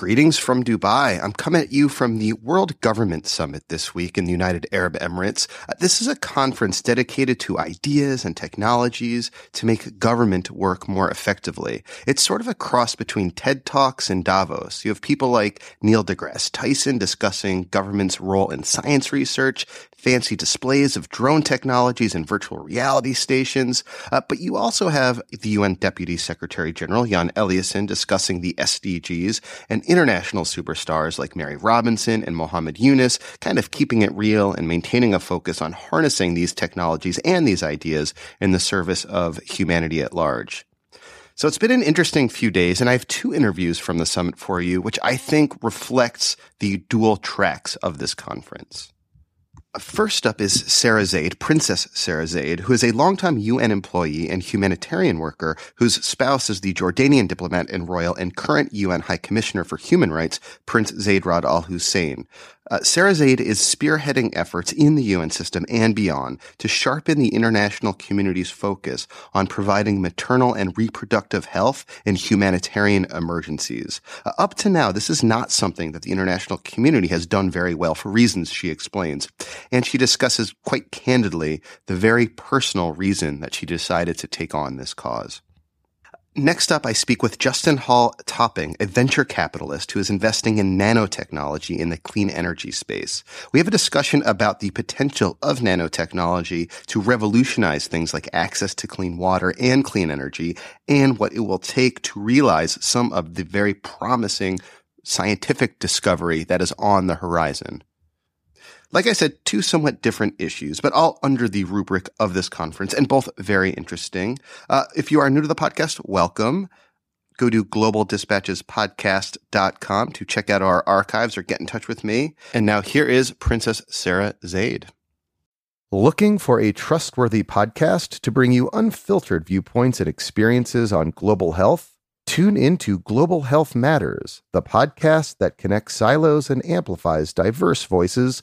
Greetings from Dubai. I'm coming at you from the World Government Summit this week in the United Arab Emirates. Uh, this is a conference dedicated to ideas and technologies to make government work more effectively. It's sort of a cross between TED Talks and Davos. You have people like Neil deGrasse Tyson discussing government's role in science research, fancy displays of drone technologies and virtual reality stations. Uh, but you also have the UN Deputy Secretary General Jan Eliasson discussing the SDGs and international superstars like Mary Robinson and Muhammad Yunus, kind of keeping it real and maintaining a focus on harnessing these technologies and these ideas in the service of humanity at large. So it's been an interesting few days, and I have two interviews from the summit for you, which I think reflects the dual tracks of this conference. First up is Sarah Zeid, Princess Sarah Zeid, who is a longtime UN employee and humanitarian worker whose spouse is the Jordanian diplomat and royal and current UN High Commissioner for Human Rights, Prince Zeid Ra'ad Al Hussein. Uh, Sarah Zeid is spearheading efforts in the UN system and beyond to sharpen the international community's focus on providing maternal and reproductive health in humanitarian emergencies. Uh, up to now, this is not something that the international community has done very well for reasons she explains. And she discusses quite candidly the very personal reason that she decided to take on this cause. Next up, I speak with Justin Hall Tipping, a venture capitalist who is investing in nanotechnology in the clean energy space. We have a discussion about the potential of nanotechnology to revolutionize things like access to clean water and clean energy and what it will take to realize some of the very promising scientific discovery that is on the horizon. Like I said, two somewhat different issues, but all under the rubric of this conference and both very interesting. Uh, if you are new to the podcast, welcome. Go to globaldispatchespodcast.com to check out our archives or get in touch with me. And now here is Princess Sarah Zeid. Looking for a trustworthy podcast to bring you unfiltered viewpoints and experiences on global health? Tune into Global Health Matters, the podcast that connects silos and amplifies diverse voices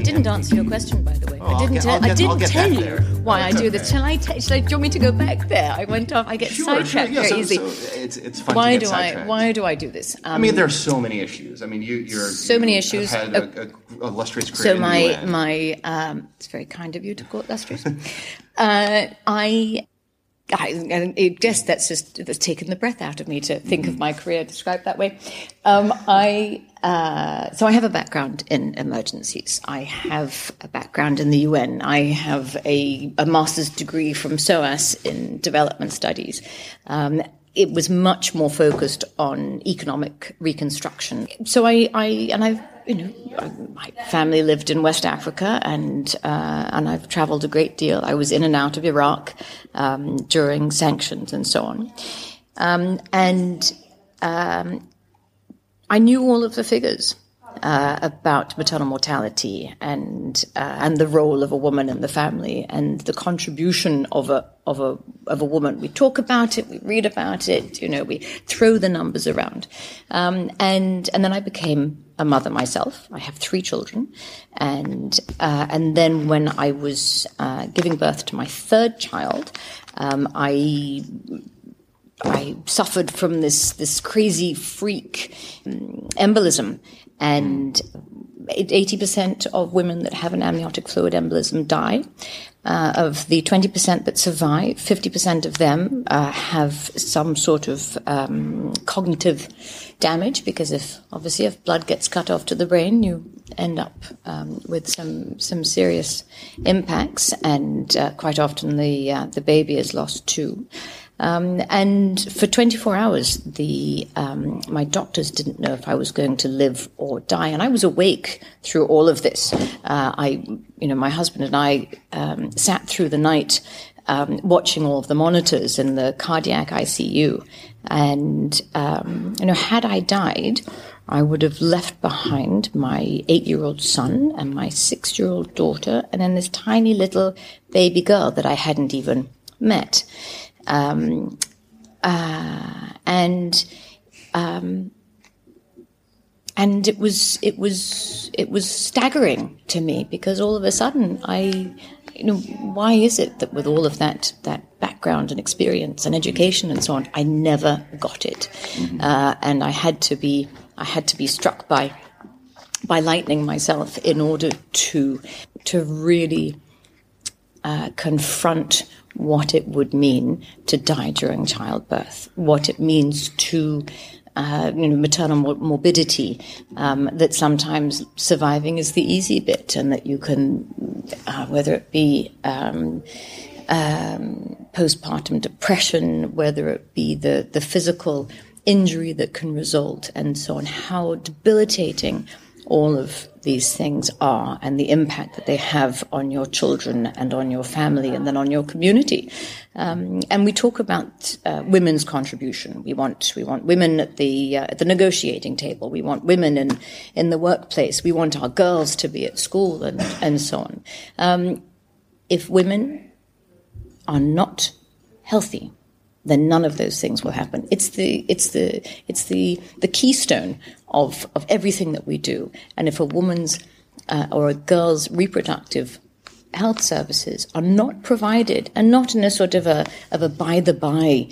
didn't answer your question, by the way. Oh, I didn't. Get, I didn't tell you there. why I do this. Shall I? T- shall I? Do you want me to go back there? I went off. I get sure, sidetracked sure, yeah, very so, easy. So it's it's fun why do I? Why do I do this? Um, I mean, there are so many issues. I mean, you you're so many issues. Had a, a, a illustrious career. So my my um, it's very kind of you to call it illustrious. uh, I I, I guess that's just that's taken the breath out of me to think of my career described that way. Um, I uh, so I have a background in emergencies. I have a background in the UN. I have a, a master's degree from SOAS in development studies. Um, it was much more focused on economic reconstruction. So I, I and I've you know, my family lived in West Africa, and uh, and I've travelled a great deal. I was in and out of Iraq um, during sanctions and so on, um, and um, I knew all of the figures uh, about maternal mortality and uh, and the role of a woman in the family and the contribution of a of a of a woman. We talk about it, we read about it, you know, we throw the numbers around, um, and and then I became a mother myself. I have three children, and uh, and then when I was uh, giving birth to my third child, um, I I suffered from this this crazy freak um, embolism and 80% of women that have an amniotic fluid embolism die. Uh, of the 20% that survive, 50% of them uh, have some sort of um, cognitive damage because if obviously if blood gets cut off to the brain, you end up um, with some some serious impacts, and uh, quite often the uh, the baby is lost too. Um, and for 24 hours, the um, my doctors didn't know if I was going to live or die, and I was awake through all of this. Uh, I, you know, my husband and I um, sat through the night um, watching all of the monitors in the cardiac ICU, and um, you know, had I died, I would have left behind my eight-year-old son and my six-year-old daughter, and then this tiny little baby girl that I hadn't even met. Um, uh, and um, and it was it was it was staggering to me because all of a sudden I you know why is it that with all of that that background and experience and education and so on I never got it mm-hmm. uh, and I had to be I had to be struck by by lightning myself in order to to really uh, confront what it would mean to die during childbirth, what it means to uh, you know, maternal mor- morbidity, um, that sometimes surviving is the easy bit, and that you can, uh, whether it be um, um, postpartum depression, whether it be the, the physical injury that can result, and so on, how debilitating all of these things are and the impact that they have on your children and on your family and then on your community. Um, and we talk about uh, women's contribution. We want we want women at the uh, at the negotiating table. We want women in in the workplace. We want our girls to be at school and and so on. Um, if women are not healthy, then none of those things will happen. It's the it's the it's the the keystone of of everything that we do. And if a woman's uh, or a girl's reproductive health services are not provided, and not in a sort of a of a by the by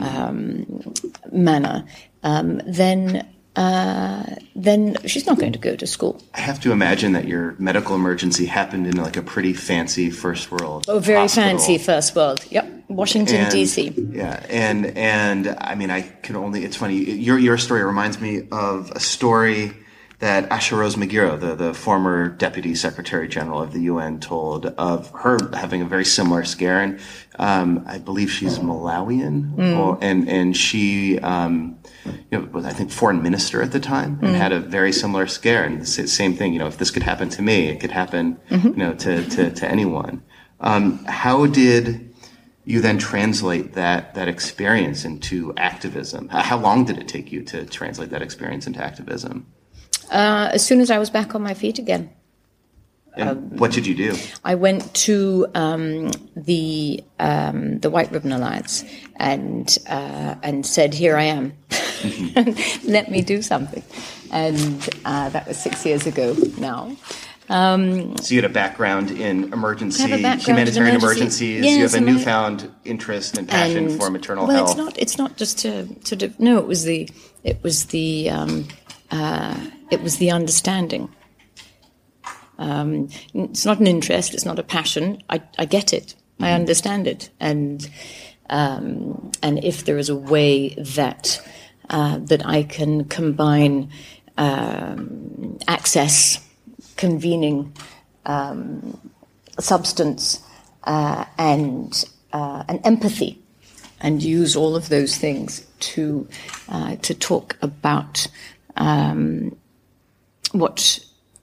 um, manner, um, then uh, then she's not going to go to school. I have to imagine that your medical emergency happened in like a pretty fancy first world. Oh, very hospital. fancy first world. Yep, Washington D.C. Yeah, and and I mean, I can only. It's funny. Your your story reminds me of a story that Asha Rose Migiro, the, the former Deputy Secretary General of the UN, told of her having a very similar scare. And um, I believe she's Malawian, mm. or, and and she um, you know, was I think foreign minister at the time and mm. had a very similar scare. And the same thing, you know, if this could happen to me, it could happen, mm-hmm. you know, to to, to anyone. Um, how did you then translate that that experience into activism? How long did it take you to translate that experience into activism? Uh, as soon as I was back on my feet again. Um, what did you do? I went to um, the um, the White Ribbon Alliance and uh, and said, "Here I am. Mm-hmm. Let me do something." And uh, that was six years ago now. Um, so you had a background in emergency, background humanitarian in emergency. emergencies. Yes, you have a newfound I, interest and passion and, for maternal well, health. Well, it's not. It's not just to of. No, it was the. It was the. Um, uh, it was the understanding. Um, it's not an interest. It's not a passion. I, I get it. Mm-hmm. I understand it. And um, and if there is a way that uh, that I can combine um, access, convening, um, substance, uh, and uh, and empathy, and use all of those things to uh, to talk about um, what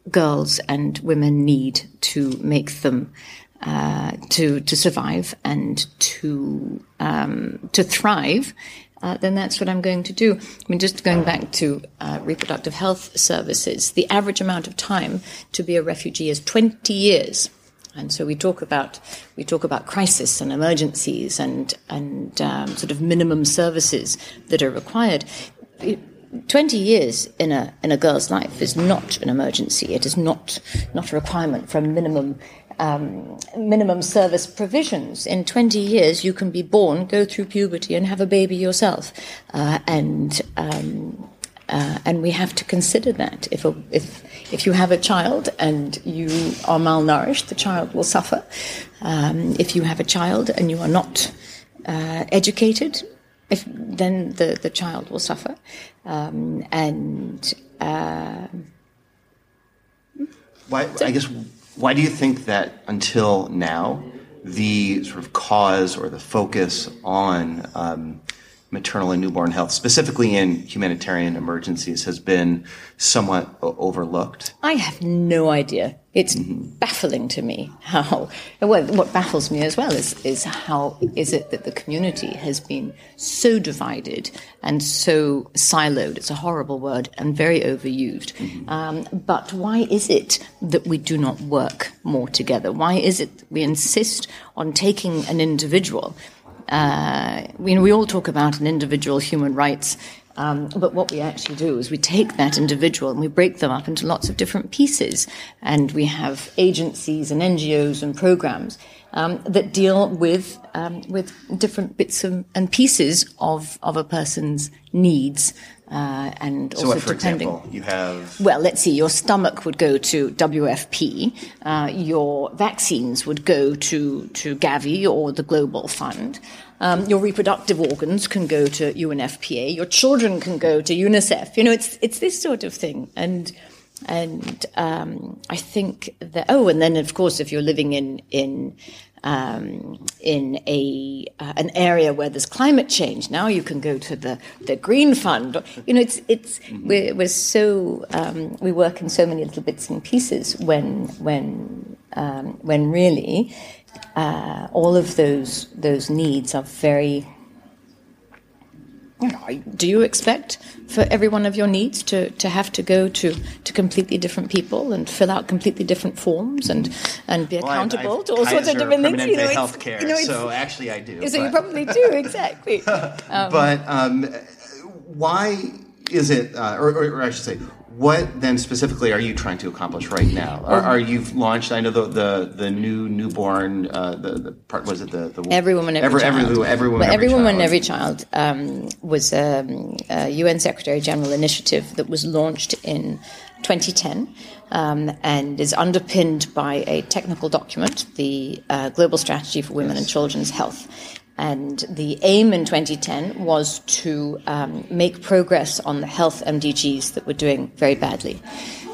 girls and women need to make them uh, to to survive and to um, to thrive, uh, then that's what I'm going to do. I mean, just going back to uh, reproductive health services, the average amount of time to be a refugee is 20 years. And so we talk about we talk about crisis and emergencies and and um, sort of minimum services that are required. It, 20 years in a in a girl's life is not an emergency. It is not not a requirement for minimum um, minimum service provisions. In 20 years, you can be born, go through puberty, and have a baby yourself, uh, and um, uh, and we have to consider that. If, a, if, if you have a child and you are malnourished, the child will suffer. Um, if you have a child and you are not uh, educated, if, then the, the child will suffer. Um, and uh, why, I guess, why do you think that until now, the sort of cause or the focus on um, maternal and newborn health, specifically in humanitarian emergencies, has been somewhat overlooked? I have no idea. It's mm-hmm. baffling to me how. Well, what baffles me as well is is how is it that the community has been so divided and so siloed? It's a horrible word and very overused. Mm-hmm. Um, but why is it that we do not work more together? Why is it we insist on taking an individual? Uh, we, we all talk about an individual human rights um, but what we actually do is we take that individual and we break them up into lots of different pieces. And we have agencies and NGOs and programs um, that deal with um, with different bits of, and pieces of, of a person's needs. Uh, and so also what, for depending, example, you have well, let's see. Your stomach would go to WFP. Uh, your vaccines would go to to Gavi or the Global Fund. Um, your reproductive organs can go to UNFPA. Your children can go to UNICEF. You know, it's it's this sort of thing. And and um, I think that oh, and then of course, if you're living in in um, in a uh, an area where there's climate change. Now you can go to the, the Green Fund. You know, it's it's we're, we're so um, we work in so many little bits and pieces when when um, when really uh, all of those those needs are very. You know, do you expect for every one of your needs to, to have to go to, to completely different people and fill out completely different forms and, and be accountable well, I've, to all sorts of different things? You know, healthcare, you know, so actually I do. So but. you probably do exactly. Um, but um, why is it, uh, or, or, I should say, what then specifically are you trying to accomplish right now? Are, are you launched? I know the the, the new newborn uh, the, the part was it the, the every woman every, every child every, every woman every, every woman child. every child um, was um, a UN Secretary General initiative that was launched in 2010 um, and is underpinned by a technical document, the uh, Global Strategy for Women and Children's Health. And the aim in 2010 was to um, make progress on the health MDGs that were doing very badly.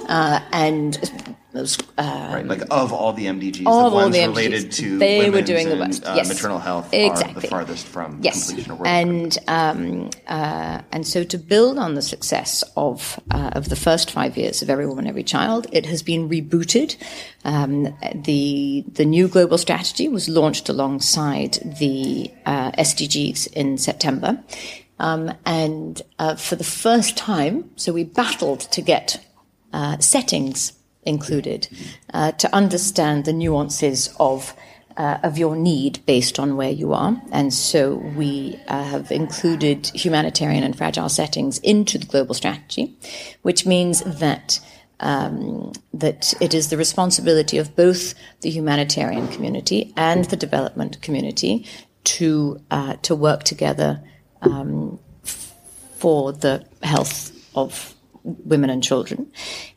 Uh, and those, um, right, like of all the MDGs, all the ones the MDGs, related to they were doing and, the best. Uh, yes. maternal health exactly. are the farthest from yes. completion of work. And um, uh, and so to build on the success of uh, of the first five years of Every Woman, Every Child, it has been rebooted. Um, the the new global strategy was launched alongside the uh, SDGs in September. Um, and uh, for the first time, so we battled to get uh, settings included uh, to understand the nuances of uh, of your need based on where you are. And so we uh, have included humanitarian and fragile settings into the global strategy, which means that um, that it is the responsibility of both the humanitarian community and the development community to uh, to work together um, for the health of women and children.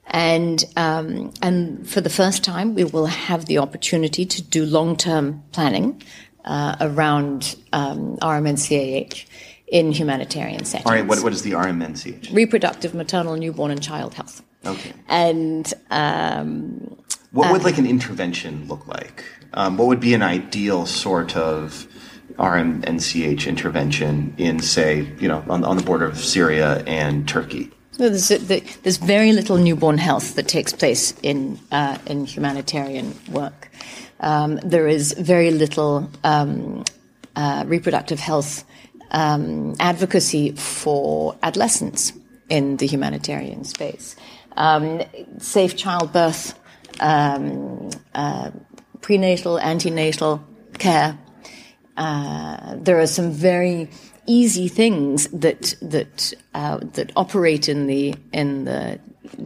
And, um, and for the first time, we will have the opportunity to do long term planning uh, around um, RMNCAH in humanitarian settings. All right, what, what is the RMNCH? Reproductive, maternal, newborn, and child health. Okay. And um, what would uh, like an intervention look like? Um, what would be an ideal sort of RMNCH intervention in, say, you know, on, on the border of Syria and Turkey? There's, there's very little newborn health that takes place in uh, in humanitarian work. Um, there is very little um, uh, reproductive health um, advocacy for adolescents in the humanitarian space. Um, safe childbirth, um, uh, prenatal, antenatal care. Uh, there are some very easy things that that uh, that operate in the in the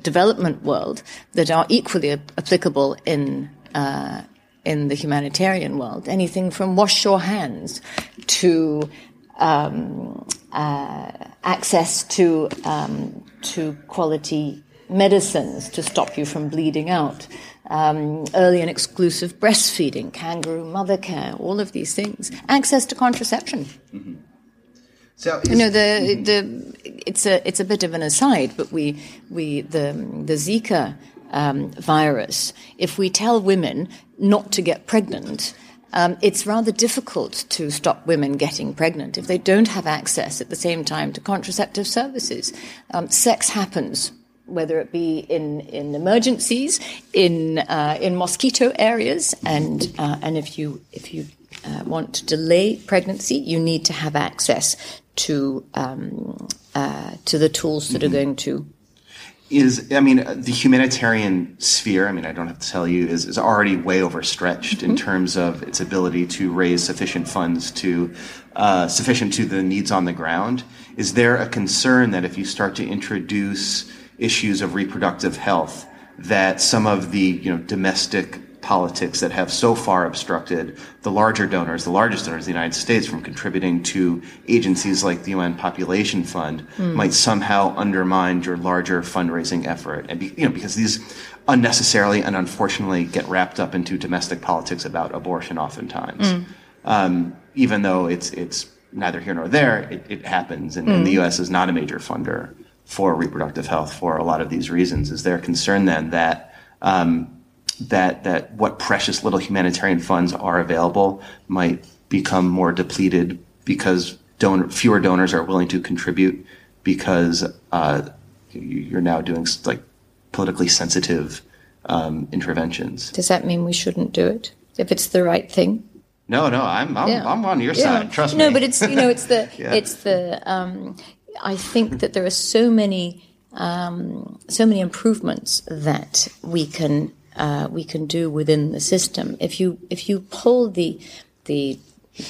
development world that are equally applicable in uh, in the humanitarian world. Anything from wash your hands to um, uh, access to um, to quality medicines to stop you from bleeding out, um, early and exclusive breastfeeding, kangaroo mother care, all of these things, access to contraception. Mm-hmm. So you know the the it's a it's a bit of an aside, but we we the the Zika um, virus. If we tell women not to get pregnant, um, it's rather difficult to stop women getting pregnant if they don't have access at the same time to contraceptive services. Um, sex happens whether it be in, in emergencies, in uh, in mosquito areas, and uh, and if you if you uh, want to delay pregnancy, you need to have access to um, uh, to the tools that mm-hmm. are going to. Is I mean the humanitarian sphere. I mean I don't have to tell you is, is already way overstretched mm-hmm. in terms of its ability to raise sufficient funds to uh, sufficient to the needs on the ground. Is there a concern that if you start to introduce issues of reproductive health that some of the you know domestic politics that have so far obstructed the larger donors, the largest donors, of the United States, from contributing to agencies like the UN Population Fund, mm. might somehow undermine your larger fundraising effort. And be, you know, because these unnecessarily and unfortunately get wrapped up into domestic politics about abortion, oftentimes, mm. um, even though it's it's neither here nor there, it, it happens, and, mm. and the U.S. is not a major funder for reproductive health for a lot of these reasons. Is there a concern then that um, that that what precious little humanitarian funds are available might become more depleted because donor, fewer donors are willing to contribute because uh, you're now doing like politically sensitive um, interventions. Does that mean we shouldn't do it if it's the right thing? No, no, I'm I'm, yeah. I'm on your yeah. side. Trust no, me. No, but it's you know it's the yeah. it's the um, I think that there are so many um, so many improvements that we can uh, we can do within the system. If you if you pull the the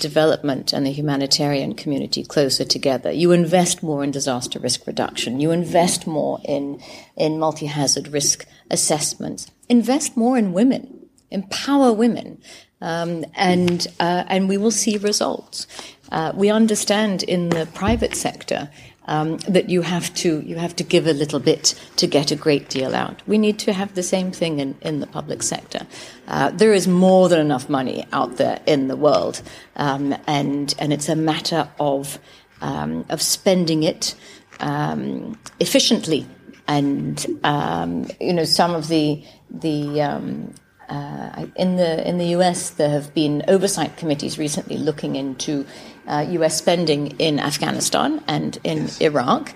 development and the humanitarian community closer together. You invest more in disaster risk reduction. You invest more in in multi hazard risk assessments. Invest more in women. Empower women, um, and uh, and we will see results. Uh, we understand in the private sector um, that you have to you have to give a little bit to get a great deal out. We need to have the same thing in, in the public sector. Uh, there is more than enough money out there in the world, um, and and it's a matter of um, of spending it um, efficiently. And um, you know some of the the um, uh, in the in the U.S., there have been oversight committees recently looking into uh, U.S. spending in Afghanistan and in yes. Iraq,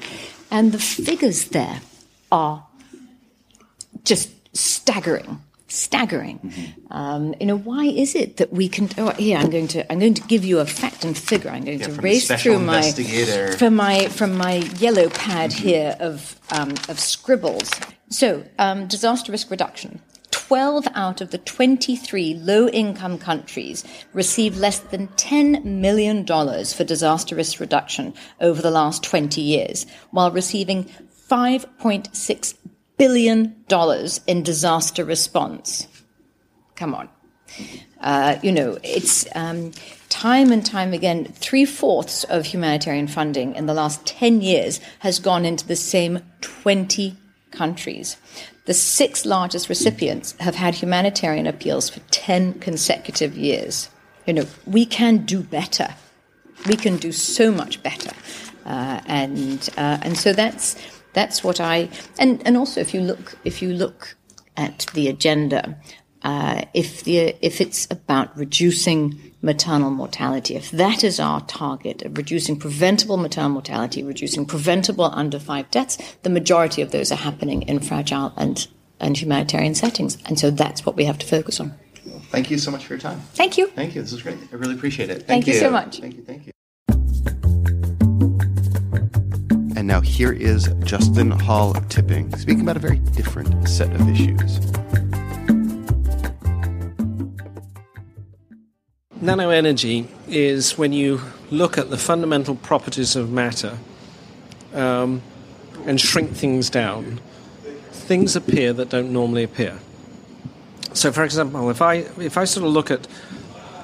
and the figures there are just staggering. Staggering. Mm-hmm. Um, you know, why is it that we can? Oh, here I'm going to I'm going to give you a fact and figure. I'm going yeah, to race through my from my from my yellow pad mm-hmm. here of um, of scribbles. So, um, disaster risk reduction. 12 out of the 23 low income countries receive less than $10 million for disaster risk reduction over the last 20 years, while receiving $5.6 billion in disaster response. Come on. Uh, you know, it's um, time and time again, three fourths of humanitarian funding in the last 10 years has gone into the same 20 countries. The six largest recipients have had humanitarian appeals for 10 consecutive years. You know, we can do better. We can do so much better. Uh, and, uh, and so that's, that's what I, and, and also if you look, if you look at the agenda, uh, if the, if it's about reducing maternal mortality, if that is our target of reducing preventable maternal mortality, reducing preventable under five deaths, the majority of those are happening in fragile and, and humanitarian settings. And so that's what we have to focus on. Thank you so much for your time. Thank you. Thank you. This is great. I really appreciate it. Thank, thank you. you so much. Thank you. Thank you. And now here is Justin Hall Tipping speaking about a very different set of issues. Nanoenergy is when you look at the fundamental properties of matter um, and shrink things down, things appear that don't normally appear. So, for example, if I if I sort of look at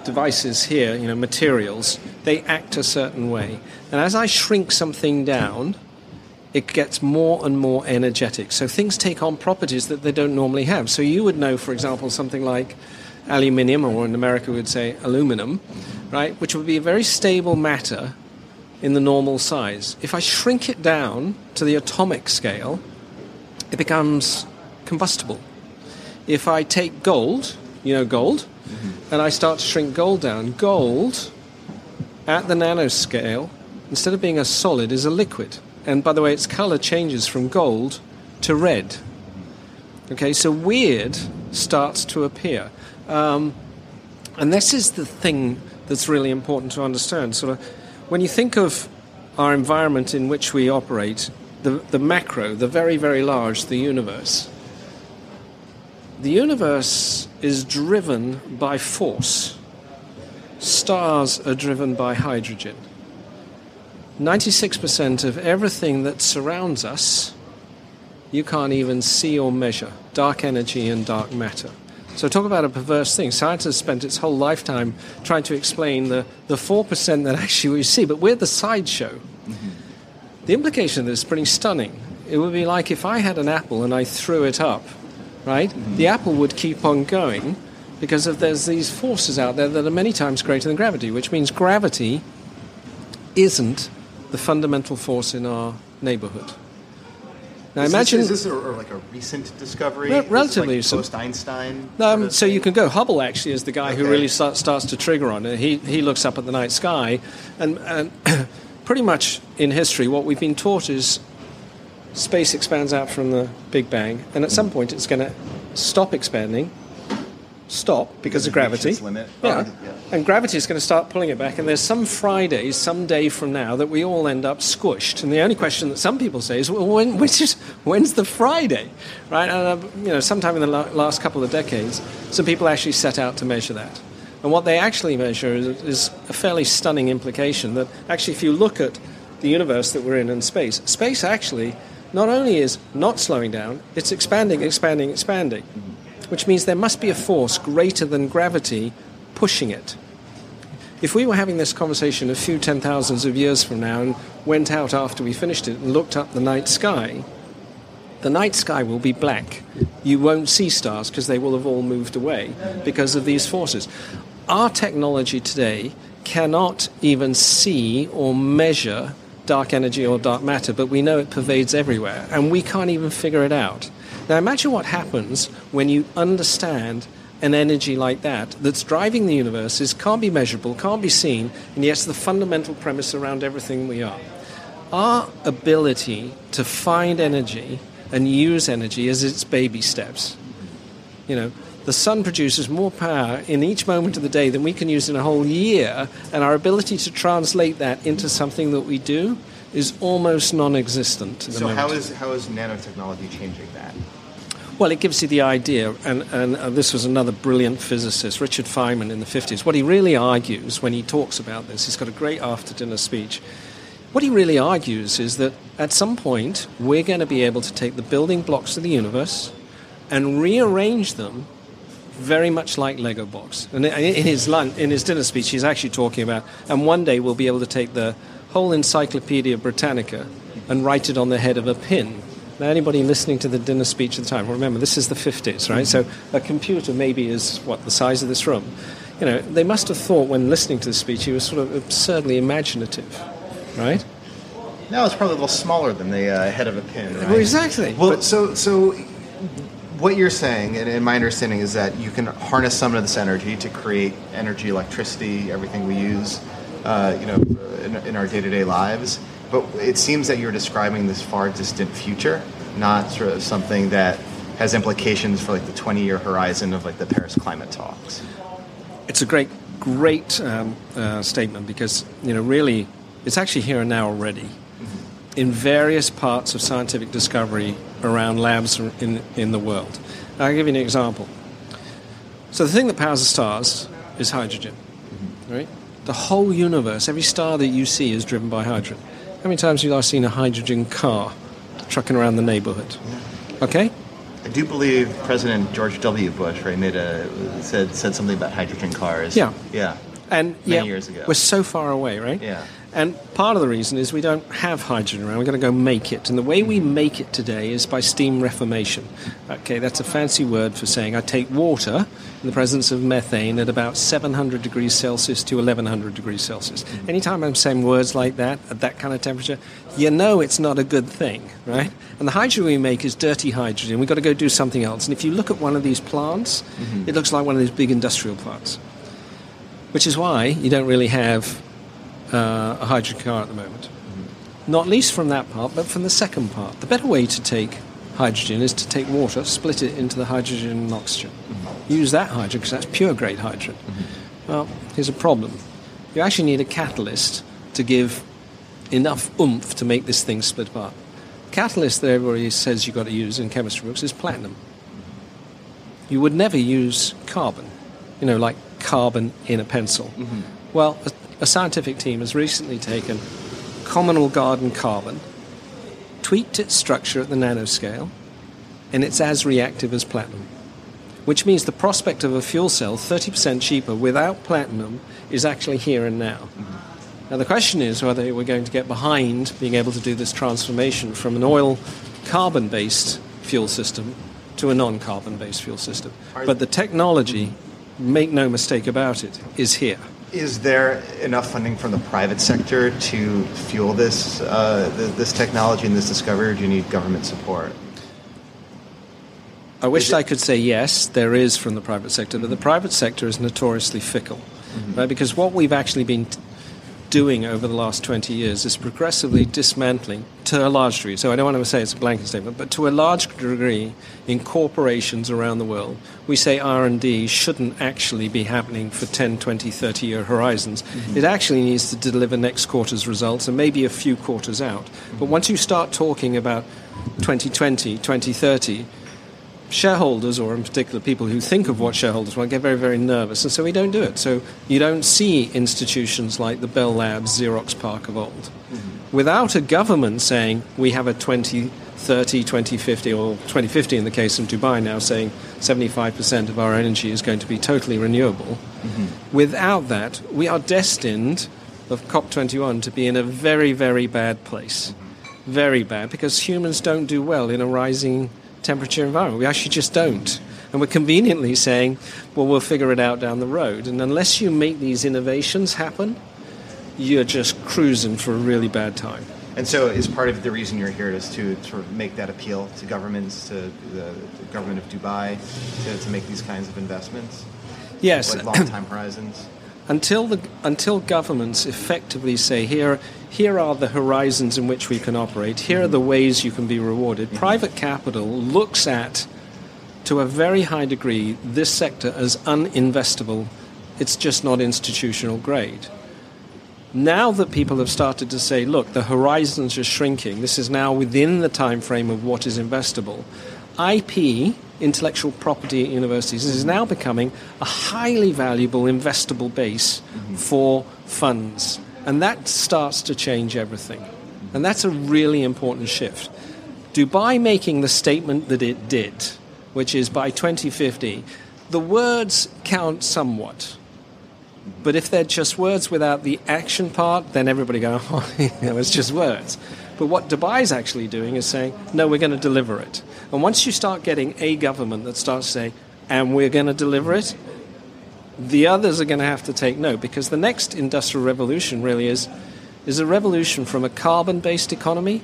devices here, you know, materials, they act a certain way. And as I shrink something down, it gets more and more energetic. So things take on properties that they don't normally have. So you would know, for example, something like aluminium, or in America we would say aluminum, right, which would be a very stable matter in the normal size. If I shrink it down to the atomic scale, it becomes combustible. If I take gold, you know gold, mm-hmm. and I start to shrink gold down, gold at the nanoscale, instead of being a solid, is a liquid. And by the way, its color changes from gold to red. Okay, so weird starts to appear. Um, and this is the thing that's really important to understand. Of, when you think of our environment in which we operate, the, the macro, the very, very large, the universe, the universe is driven by force. Stars are driven by hydrogen. 96% of everything that surrounds us you can't even see or measure dark energy and dark matter. So, talk about a perverse thing. Science has spent its whole lifetime trying to explain the, the 4% that actually we see, but we're the sideshow. Mm-hmm. The implication of this is pretty stunning. It would be like if I had an apple and I threw it up, right? Mm-hmm. The apple would keep on going because of there's these forces out there that are many times greater than gravity, which means gravity isn't the fundamental force in our neighborhood. Now is imagine this, is this a, like a recent discovery? Re- relatively like post Einstein. Um, so you can go. Hubble actually is the guy okay. who really start, starts to trigger on it. He he looks up at the night sky, and and pretty much in history, what we've been taught is space expands out from the Big Bang, and at some point it's going to stop expanding stop because of gravity. Limit. Yeah. Oh, yeah. And gravity is going to start pulling it back. And there's some Friday, some day from now, that we all end up squished. And the only question that some people say is, well, when, which is, when's the Friday? Right? And, uh, you know, sometime in the last couple of decades, some people actually set out to measure that. And what they actually measure is, is a fairly stunning implication that actually, if you look at the universe that we're in and space, space actually not only is not slowing down, it's expanding, expanding, expanding. Mm-hmm which means there must be a force greater than gravity pushing it. If we were having this conversation a few ten thousands of years from now and went out after we finished it and looked up the night sky, the night sky will be black. You won't see stars because they will have all moved away because of these forces. Our technology today cannot even see or measure dark energy or dark matter, but we know it pervades everywhere, and we can't even figure it out. Now imagine what happens when you understand an energy like that that's driving the universe is can't be measurable, can't be seen, and yet it's the fundamental premise around everything we are. Our ability to find energy and use energy is its baby steps. You know, the sun produces more power in each moment of the day than we can use in a whole year, and our ability to translate that into something that we do is almost non-existent. so how is how is nanotechnology changing that? Well, it gives you the idea, and, and uh, this was another brilliant physicist, Richard Feynman, in the 50s. What he really argues when he talks about this, he's got a great after dinner speech. What he really argues is that at some point, we're going to be able to take the building blocks of the universe and rearrange them very much like Lego blocks. And in his, lunch, in his dinner speech, he's actually talking about, and one day we'll be able to take the whole Encyclopedia Britannica and write it on the head of a pin anybody listening to the dinner speech at the time, remember this is the 50s, right? So a computer maybe is what the size of this room. You know, they must have thought when listening to the speech he was sort of absurdly imaginative, right? No, it's probably a little smaller than the uh, head of a pin. Right? Well, exactly. Well, but, so so what you're saying, and, and my understanding is that you can harness some of this energy to create energy, electricity, everything we use, uh, you know, in, in our day-to-day lives but it seems that you're describing this far distant future, not sort of something that has implications for like the 20 year horizon of like the Paris climate talks. It's a great, great um, uh, statement because, you know, really, it's actually here and now already. Mm-hmm. In various parts of scientific discovery around labs in, in the world. I'll give you an example. So, the thing that powers the stars is hydrogen, mm-hmm. right? The whole universe, every star that you see is driven by hydrogen. How many times have you seen a hydrogen car trucking around the neighborhood? Okay? I do believe President George W. Bush, right, made a said said something about hydrogen cars. Yeah. Yeah. and many yeah, years ago. we're so far away, right? Yeah. And part of the reason is we don't have hydrogen around. We're going to go make it. And the way we make it today is by steam reformation. Okay, that's a fancy word for saying I take water in the presence of methane at about 700 degrees Celsius to 1100 degrees Celsius. Anytime I'm saying words like that at that kind of temperature, you know it's not a good thing, right? And the hydrogen we make is dirty hydrogen. We've got to go do something else. And if you look at one of these plants, mm-hmm. it looks like one of these big industrial plants which is why you don't really have uh, a hydrogen car at the moment. Mm-hmm. Not least from that part, but from the second part. The better way to take hydrogen is to take water, split it into the hydrogen and oxygen. Mm-hmm. Use that hydrogen because that's pure grade hydrogen. Mm-hmm. Well, here's a problem. You actually need a catalyst to give enough oomph to make this thing split apart. Catalyst that everybody says you've got to use in chemistry books is platinum. You would never use carbon, you know, like carbon in a pencil. Well, a, scientific team has recently taken communal garden carbon, tweaked its structure at the nanoscale, and it's as reactive as platinum. Which means the prospect of a fuel cell 30% cheaper without platinum is actually here and now. Mm-hmm. Now, the question is whether we're going to get behind being able to do this transformation from an oil carbon based fuel system to a non carbon based fuel system. But the technology, make no mistake about it, is here. Is there enough funding from the private sector to fuel this uh, th- this technology and this discovery, or do you need government support? I wish I could say yes, there is from the private sector, but the private sector is notoriously fickle, right? Because what we've actually been t- doing over the last 20 years is progressively dismantling to a large degree. So I don't want to say it's a blanket statement, but to a large degree in corporations around the world, we say R&D shouldn't actually be happening for 10, 20, 30 year horizons. Mm-hmm. It actually needs to deliver next quarter's results and maybe a few quarters out. But once you start talking about 2020, 2030, shareholders, or in particular people who think of what shareholders want, get very, very nervous, and so we don't do it. So you don't see institutions like the Bell Labs, Xerox PARC of old. Mm-hmm. Without a government saying we have a 2030, 2050, or 2050 in the case of Dubai now saying 75% of our energy is going to be totally renewable, mm-hmm. without that, we are destined of COP21 to be in a very, very bad place. Mm-hmm. Very bad, because humans don't do well in a rising temperature environment. We actually just don't. And we're conveniently saying, well, we'll figure it out down the road. And unless you make these innovations happen, you're just cruising for a really bad time. And so, is part of the reason you're here is to sort of make that appeal to governments, to the, the government of Dubai, to, to make these kinds of investments, Yes, like long time horizons. Until the until governments effectively say here here are the horizons in which we can operate. Here are the mm-hmm. ways you can be rewarded. Mm-hmm. Private capital looks at to a very high degree this sector as uninvestable. It's just not institutional grade. Now that people have started to say look the horizons are shrinking. This is now within the time frame of what is investable ip intellectual property at universities is now becoming a highly valuable investable base for funds. And that starts to change everything. And that's a really important shift. Dubai making the statement that it did which is by 2050 the words count somewhat. But if they're just words without the action part, then everybody go, oh, you know, it's just words. But what Dubai's actually doing is saying, no, we're going to deliver it. And once you start getting a government that starts saying, and we're going to deliver it, the others are going to have to take note because the next industrial revolution really is is a revolution from a carbon-based economy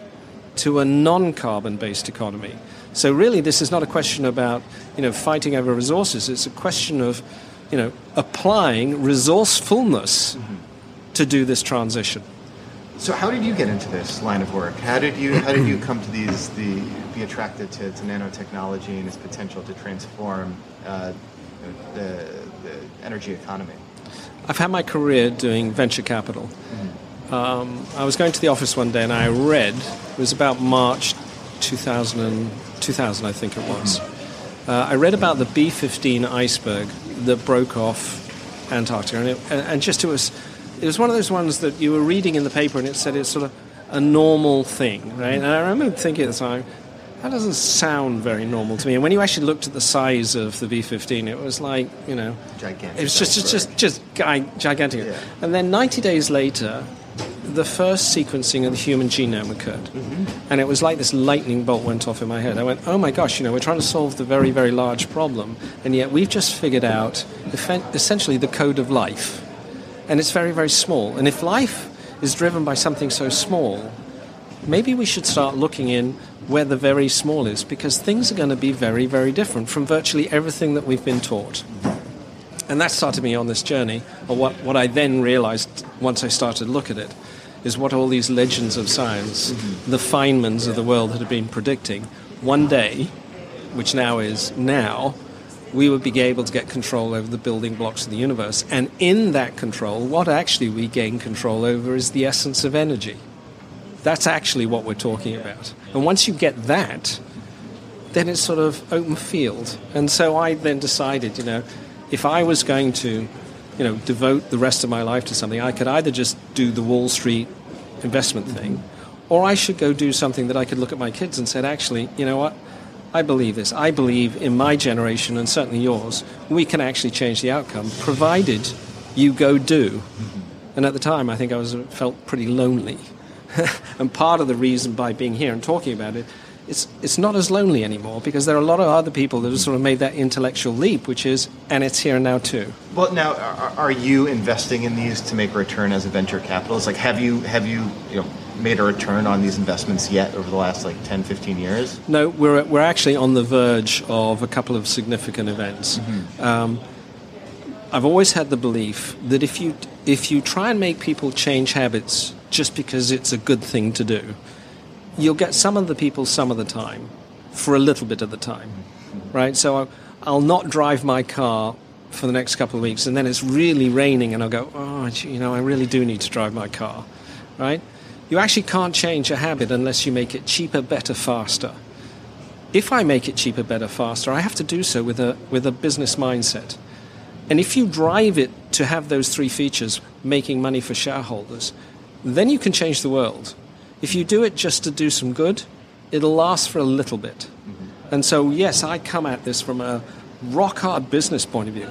to a non-carbon-based economy. So really, this is not a question about you know fighting over resources. It's a question of you know applying resourcefulness mm-hmm. to do this transition. So, how did you get into this line of work? How did you how did you come to these the be attracted to, to nanotechnology and its potential to transform uh, the, the energy economy? I've had my career doing venture capital. Um, I was going to the office one day and I read, it was about March 2000, and, 2000 I think it was. Uh, I read about the B 15 iceberg that broke off Antarctica. And, it, and just it was, it was one of those ones that you were reading in the paper and it said it's sort of a normal thing, right? And I remember thinking at the time, that doesn't sound very normal to me. And when you actually looked at the size of the B-15, it was like, you know, Gigantic. It was just, just, just, just gigantic. Yeah. And then 90 days later, the first sequencing of the human genome occurred. Mm-hmm. And it was like this lightning bolt went off in my head. I went, oh my gosh, you know, we're trying to solve the very, very large problem, and yet we've just figured out effen- essentially the code of life. And it's very, very small. And if life is driven by something so small, maybe we should start looking in where the very small is, because things are going to be very, very different from virtually everything that we've been taught. And that started me on this journey. Or what, what I then realized once I started to look at it is what all these legends of science, mm-hmm. the Feynmans of the world had been predicting. One day, which now is now, we would be able to get control over the building blocks of the universe. And in that control, what actually we gain control over is the essence of energy. That's actually what we're talking about. And once you get that, then it's sort of open field. And so I then decided, you know, if I was going to, you know, devote the rest of my life to something, I could either just do the Wall Street investment thing, or I should go do something that I could look at my kids and said, actually, you know what? I believe this. I believe in my generation and certainly yours, we can actually change the outcome, provided you go do. And at the time, I think I was felt pretty lonely. and part of the reason by being here and talking about it, it's, it's not as lonely anymore because there are a lot of other people that have sort of made that intellectual leap, which is, and it's here and now too. Well, now, are, are you investing in these to make a return as a venture capitalist? Like, have you have you you know made a return on these investments yet over the last like 10, 15 years? No, we're, we're actually on the verge of a couple of significant events. Um, I've always had the belief that if you, if you try and make people change habits just because it's a good thing to do, you'll get some of the people some of the time for a little bit of the time, right? So I'll, I'll not drive my car for the next couple of weeks, and then it's really raining, and I'll go, oh, you know, I really do need to drive my car, right? You actually can't change a habit unless you make it cheaper, better, faster. If I make it cheaper, better, faster, I have to do so with a, with a business mindset. And if you drive it to have those three features, making money for shareholders, then you can change the world. If you do it just to do some good, it'll last for a little bit. Mm-hmm. And so, yes, I come at this from a rock hard business point of view.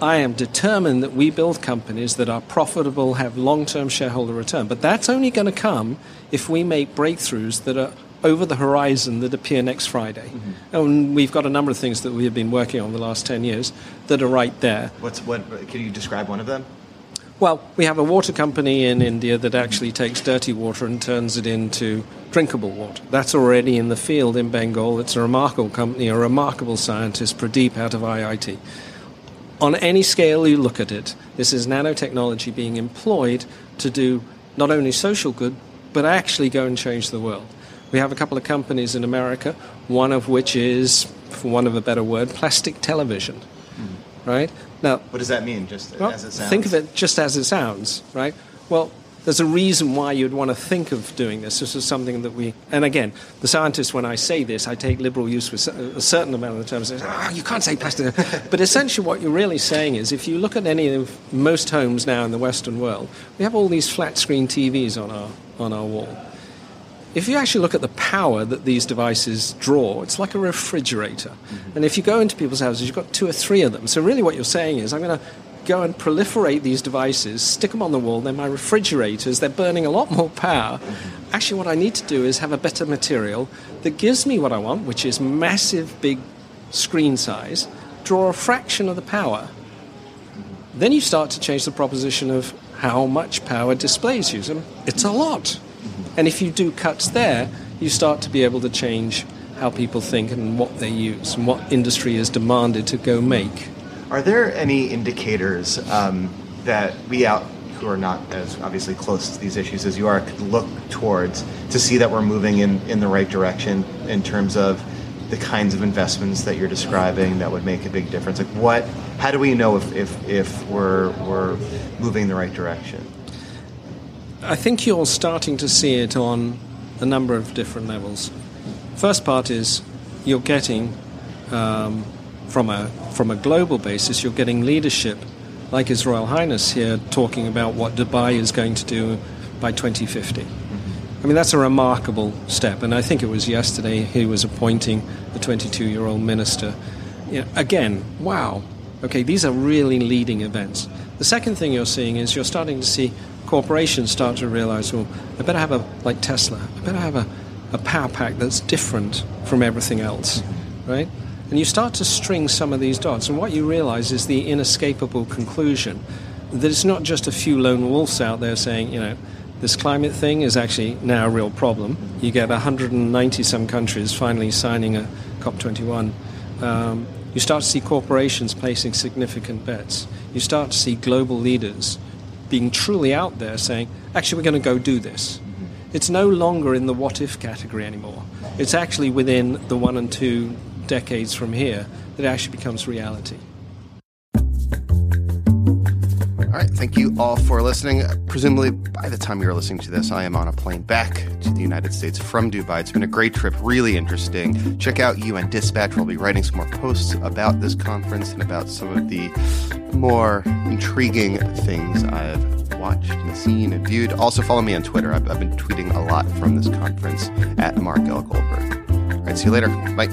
I am determined that we build companies that are profitable, have long term shareholder return. But that's only going to come if we make breakthroughs that are over the horizon that appear next Friday. Mm-hmm. And we've got a number of things that we have been working on the last 10 years that are right there. What's what? Can you describe one of them? Well, we have a water company in India that actually takes dirty water and turns it into drinkable water. That's already in the field in Bengal. It's a remarkable company, a remarkable scientist, Pradeep out of IIT. On any scale you look at it, this is nanotechnology being employed to do not only social good, but actually go and change the world. We have a couple of companies in America, one of which is, for want of a better word, plastic television. Hmm. Right? Now, What does that mean? Just well, as it sounds. Think of it just as it sounds, right? Well, there's a reason why you'd want to think of doing this. This is something that we, and again, the scientists, when I say this, I take liberal use with a certain amount of the terms. Oh, you can't say plastic. but essentially, what you're really saying is if you look at any of most homes now in the Western world, we have all these flat screen TVs on our, on our wall. If you actually look at the power that these devices draw, it's like a refrigerator. Mm-hmm. And if you go into people's houses, you've got two or three of them. So, really, what you're saying is, I'm going to go and proliferate these devices, stick them on the wall. They're my refrigerators, they're burning a lot more power. Actually, what I need to do is have a better material that gives me what I want, which is massive, big screen size, draw a fraction of the power. Then you start to change the proposition of how much power displays use. And it's a lot. And if you do cuts there, you start to be able to change how people think and what they use and what industry is demanded to go make. Are there any indicators um, that we out who are not as obviously close to these issues as you are could look towards to see that we're moving in, in the right direction in terms of the kinds of investments that you're describing that would make a big difference? Like what how do we know if, if, if we're we're moving in the right direction? I think you're starting to see it on a number of different levels. First part is you're getting um, from a from a global basis, you're getting leadership like His Royal Highness here talking about what Dubai is going to do by 2050. Mm-hmm. I mean, that's a remarkable step. And I think it was yesterday he was appointing the 22 year old minister. You know, again, wow. Okay, these are really leading events. The second thing you're seeing is you're starting to see corporations start to realize, well, I better have a, like Tesla, I better have a, a power pack that's different from everything else, mm-hmm. right? And you start to string some of these dots, and what you realize is the inescapable conclusion that it's not just a few lone wolves out there saying, you know, this climate thing is actually now a real problem. You get 190 some countries finally signing a COP21. Um, you start to see corporations placing significant bets. You start to see global leaders being truly out there saying, actually, we're going to go do this. It's no longer in the what if category anymore. It's actually within the one and two decades from here that actually becomes reality. All right, thank you all for listening. Presumably, by the time you're listening to this, I am on a plane back to the United States from Dubai. It's been a great trip, really interesting. Check out UN Dispatch. We'll be writing some more posts about this conference and about some of the more intriguing things I've watched and seen and viewed. Also, follow me on Twitter. I've, I've been tweeting a lot from this conference at Mark L. Goldberg. All right, see you later. Bye.